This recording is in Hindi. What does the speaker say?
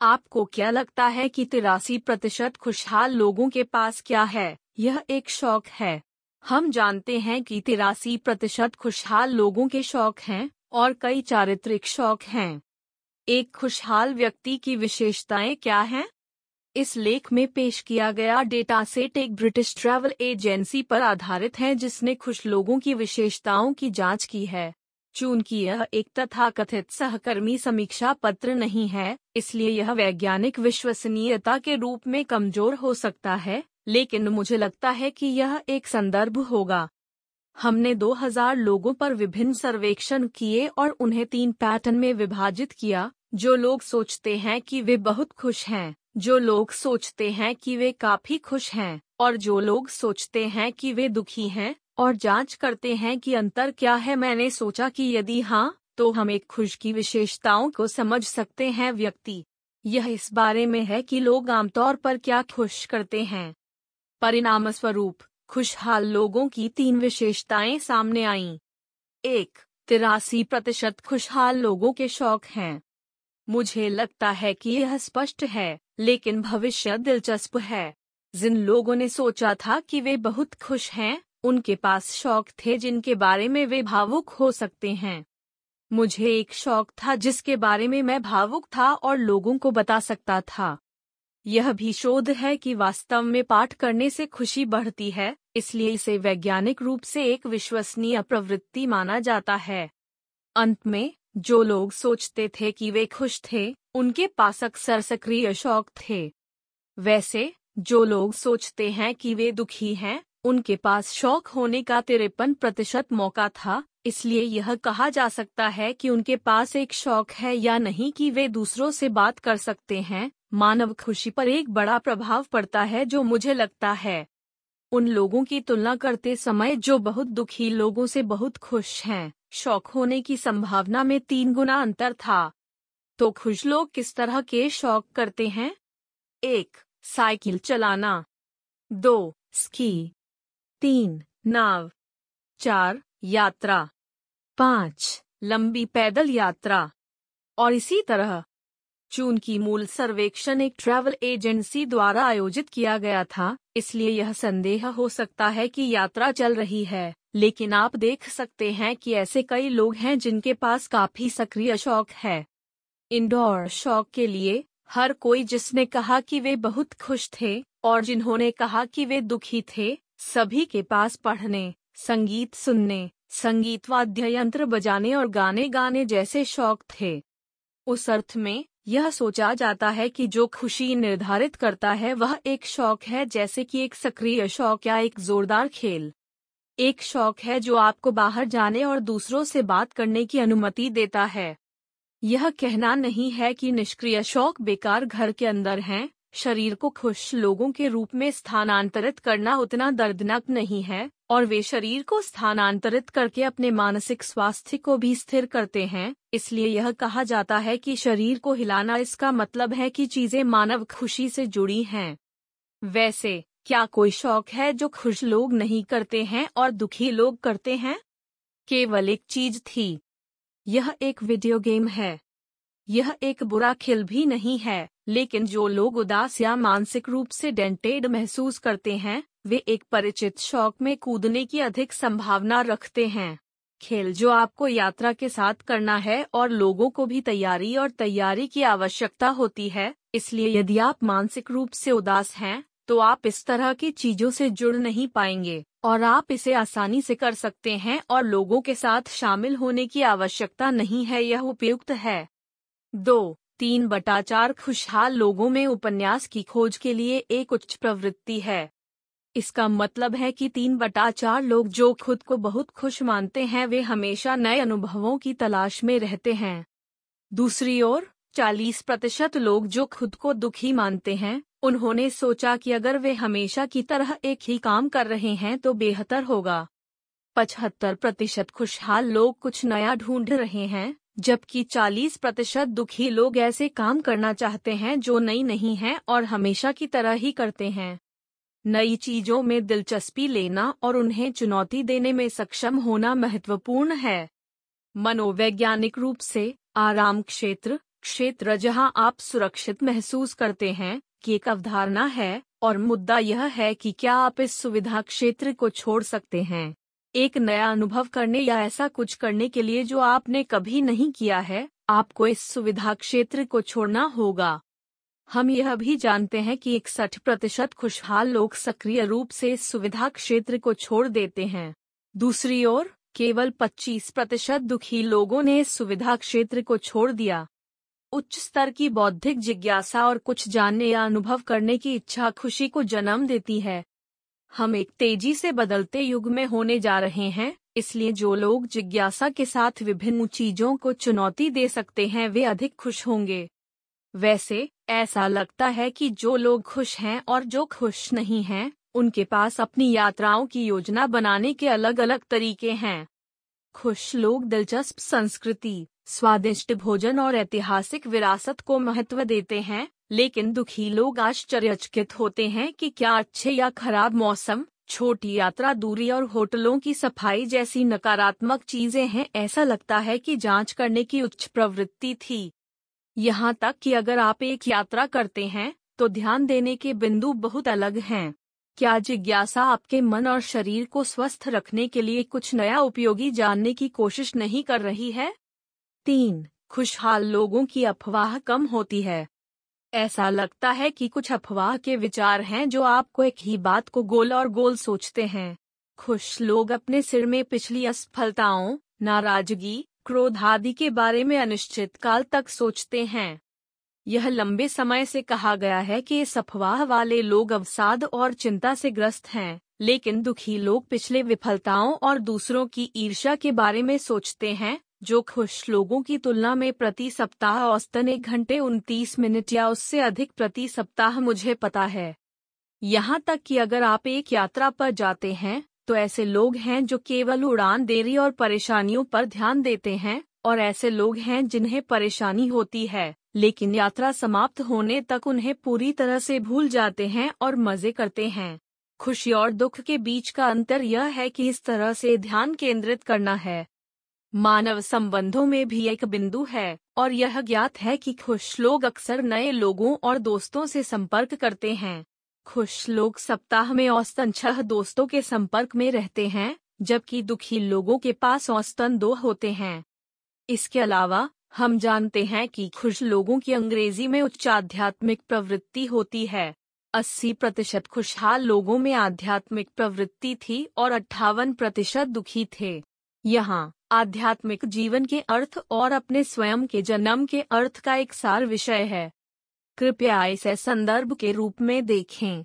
आपको क्या लगता है कि तिरासी प्रतिशत खुशहाल लोगों के पास क्या है? यह एक शौक है। हम जानते हैं कि तिरासी प्रतिशत खुशहाल लोगों के शौक हैं और कई चारित्रिक शौक हैं। एक खुशहाल व्यक्ति की विशेषताएँ क्या हैं? इस लेख में पेश किया गया डेटा सेट एक ब्रिटिश ट्रैवल एजेंसी पर आधारित है जिसने खुश लोगों की विशेषताओं की जाँच की है। चूँकि यह एक तथाकथित सहकर्मी समीक्षा पत्र नहीं है, इसलिए यह वैज्ञानिक विश्वसनीयता के रूप में कमज़ोर हो सकता है, लेकिन मुझे लगता है कि यह एक संदर्भ होगा। हमने 2000 लोगों पर विभिन्न सर्वेक्षण किए और उन्हें तीन पैटर्न में विभाजित किया, जो लोग सोचते हैं कि वे बहुत खुश हैं, जो लोग सोचते हैं कि वे काफ़ी खुश हैं, और जो लोग सोचते हैं कि वे दुखी हैं और जाँच करते हैं कि अंतर क्या है। मैंने सोचा कि यदि हाँ तो हम एक खुश की विशेषताओं को समझ सकते हैं। व्यक्ति, यह इस बारे में है कि लोग आमतौर पर क्या खुश करते हैं। परिणाम स्वरूप खुशहाल लोगों की तीन विशेषताएँ सामने आईं। एक, तिरासी प्रतिशत खुशहाल लोगों के शौक हैं। मुझे लगता है कि यह स्पष्ट है, लेकिन भविष्य दिलचस्प है। जिन लोगों ने सोचा था कि वे बहुत खुश हैं उनके पास शौक थे जिनके बारे में वे भावुक हो सकते हैं। मुझे एक शौक था जिसके बारे में मैं भावुक था और लोगों को बता सकता था। यह भी शोध है कि वास्तव में पाठ करने से खुशी बढ़ती है, इसलिए इसे वैज्ञानिक रूप से एक विश्वसनीय प्रवृत्ति माना जाता है। अंत में, जो लोग सोचते थे कि वे खुश थे, उनके पास अक्सर सक्रिय शौक थे। वैसे, जो लोग सोचते हैं कि वे दुखी हैं उनके पास शौक होने का तिरपन प्रतिशत मौका था, इसलिए यह कहा जा सकता है कि उनके पास एक शौक है या नहीं कि वे दूसरों से बात कर सकते हैं। मानव खुशी पर एक बड़ा प्रभाव पड़ता है जो मुझे लगता है। उन लोगों की तुलना करते समय जो बहुत दुखी लोगों से बहुत खुश हैं, शौक होने की संभावना में तीन गुना अंतर था। तो खुश लोग किस तरह के शौक करते हैं? एक, साइकिल चलाना। दो, स्की। तीन, नाव, चार, यात्रा, पाँच, लंबी पैदल यात्रा, और इसी तरह। चून की मूल सर्वेक्षण एक ट्रैवल एजेंसी द्वारा आयोजित किया गया था, इसलिए यह संदेह हो सकता है कि यात्रा चल रही है, लेकिन आप देख सकते हैं कि ऐसे कई लोग हैं जिनके पास काफ़ी सक्रिय शौक है। इंडोर शौक के लिए, हर कोई जिसने कहा कि वे बहुत खुश थे, और जिन्होंने कहा कि वे दुखी थे सभी के पास पढ़ने, संगीत सुनने संगीत वाद्य यंत्र बजाने और गाने गाने जैसे शौक थे। उस अर्थ में, यह सोचा जाता है कि जो खुशी निर्धारित करता है वह एक शौक है जैसे कि एक सक्रिय शौक या एक जोरदार खेल। एक शौक है जो आपको बाहर जाने और दूसरों से बात करने की अनुमति देता है। यह कहना नहीं है कि निष्क्रिय शौक बेकार घर के अंदर हैं शरीर को खुश लोगों के रूप में स्थानांतरित करना उतना दर्दनाक नहीं है, और वे शरीर को स्थानांतरित करके अपने मानसिक स्वास्थ्य को भी स्थिर करते हैं, इसलिए यह कहा जाता है कि शरीर को हिलाना इसका मतलब है कि चीज़ें मानव खुशी से जुड़ी हैं। वैसे, क्या कोई शौक है जो खुश लोग नहीं करते हैं और दुखी लोग करते हैं? केवल एक चीज़ थी। यह एक वीडियो गेम है। यह एक बुरा खेल भी नहीं है, लेकिन जो लोग उदास या मानसिक रूप से डेंटेड महसूस करते हैं, वे एक परिचित शौक में कूदने की अधिक संभावना रखते हैं। खेल जो आपको यात्रा के साथ करना है और लोगों को भी तैयारी और तैयारी की आवश्यकता होती है, इसलिए यदि आप मानसिक रूप से उदास हैं तो आप इस तरह की चीज़ों से जुड़ नहीं पाएँगे, और आप इसे आसानी से कर सकते हैं और लोगों के साथ शामिल होने की आवश्यकता नहीं है, यह उपयुक्त है। दो, तीन बटा चार खुशहाल लोगों में उपन्यास की खोज के लिए एक उच्च प्रवृत्ति है। इसका मतलब है कि तीन बटा चार लोग जो खुद को बहुत खुश मानते हैं, वे हमेशा नए अनुभवों की तलाश में रहते हैं। दूसरी ओर, चालीस प्रतिशत लोग जो खुद को दुखी मानते हैं, उन्होंने सोचा कि अगर वे हमेशा की तरह एक ही काम कर रहे हैं तो बेहतर होगा। पचहत्तर प्रतिशत खुशहाल लोग कुछ नया ढूंढ रहे हैं जबकि 40 प्रतिशत दुखी लोग ऐसे काम करना चाहते हैं जो नई नहीं है और हमेशा की तरह ही करते हैं। नई चीज़ों में दिलचस्पी लेना और उन्हें चुनौती देने में सक्षम होना महत्वपूर्ण है। मनोवैज्ञानिक रूप से आराम क्षेत्र क्षेत्र जहाँ आप सुरक्षित महसूस करते हैं, की एक अवधारणा है, और मुद्दा यह है कि क्या आप इस सुविधा क्षेत्र को छोड़ सकते हैं। एक नया अनुभव करने या ऐसा कुछ करने के लिए जो आपने कभी नहीं किया है, आपको इस सुविधा क्षेत्र को छोड़ना होगा। हम यह भी जानते हैं कि इकसठ प्रतिशत खुशहाल लोग सक्रिय रूप से इस सुविधा क्षेत्र को छोड़ देते हैं। दूसरी ओर, केवल 25 प्रतिशत दुखी लोगों ने इस सुविधा क्षेत्र को छोड़ दिया। उच्च स्तर की बौद्धिक जिज्ञासा और कुछ जानने या अनुभव करने की इच्छा खुशी को जन्म देती है। हम एक तेज़ी से बदलते युग में होने जा रहे हैं इसलिए जो लोग जिज्ञासा के साथ विभिन्न चीज़ों को चुनौती दे सकते हैं वे अधिक खुश होंगे। वैसे ऐसा लगता है कि जो लोग खुश हैं और जो खुश नहीं हैं, उनके पास अपनी यात्राओं की योजना बनाने के अलग अलग तरीके हैं। खुश लोग दिलचस्प संस्कृति स्वादिष्ट भोजन और ऐतिहासिक विरासत को महत्व देते हैं लेकिन दुखी लोग आश्चर्यचकित होते हैं कि क्या अच्छे या खराब मौसम, छोटी यात्रा, दूरी और होटलों की सफ़ाई जैसी नकारात्मक चीज़ें हैं। ऐसा लगता है कि जाँच करने की उच्च प्रवृत्ति थी। यहाँ तक कि अगर आप एक यात्रा करते हैं तो ध्यान देने के बिंदु बहुत अलग हैं। क्या जिज्ञासा आपके मन और शरीर को स्वस्थ रखने के लिए कुछ नया उपयोगी जानने की कोशिश नहीं कर रही है? तीन, खुशहाल लोगों की अफवाह कम होती है। ऐसा लगता है कि कुछ अफवाह के विचार हैं जो आपको एक ही बात को गोल और गोल सोचते हैं। खुश लोग अपने सिर में पिछली असफलताओं, नाराज़गी, क्रोध आदि के बारे में अनिश्चित काल तक सोचते हैं। यह लंबे समय से कहा गया है कि इस अफवाह वाले लोग अवसाद और चिंता से ग्रस्त हैं, लेकिन दुखी लोग पिछले विफलताओं और दूसरों की ईर्ष्या के बारे में सोचते हैं जो खुश लोगों की तुलना में प्रति सप्ताह औसतन एक घंटे उनतीस मिनट या उससे अधिक प्रति सप्ताह मुझे पता है। यहाँ तक कि अगर आप एक यात्रा पर जाते हैं तो ऐसे लोग हैं जो केवल उड़ान देरी और परेशानियों पर ध्यान देते हैं, और ऐसे लोग हैं जिन्हें परेशानी होती है, लेकिन यात्रा समाप्त होने तक उन्हें पूरी तरह से भूल जाते हैं और मज़े करते हैं। खुशी और दुख के बीच का अंतर यह है कि इस तरह से ध्यान केंद्रित करना है। मानव संबंधों में भी एक बिंदु है, और यह ज्ञात है कि खुश लोग अक्सर नए लोगों और दोस्तों से संपर्क करते हैं। खुश लोग सप्ताह में औसतन छह दोस्तों के संपर्क में रहते हैं, जबकि दुखी लोगों के पास औसतन दो होते हैं। इसके अलावा, हम जानते हैं कि खुश लोगों की अंग्रेज़ी में उच्च आध्यात्मिक प्रवृत्ति होती है। 80 प्रतिशत खुशहाल लोगों में आध्यात्मिक प्रवृत्ति थी और अट्ठावन प्रतिशत दुखी थे। यहाँ, आध्यात्मिक जीवन के अर्थ और अपने स्वयं के जन्म के अर्थ का एक सार विषय है। कृपया इसे संदर्भ के रूप में देखें।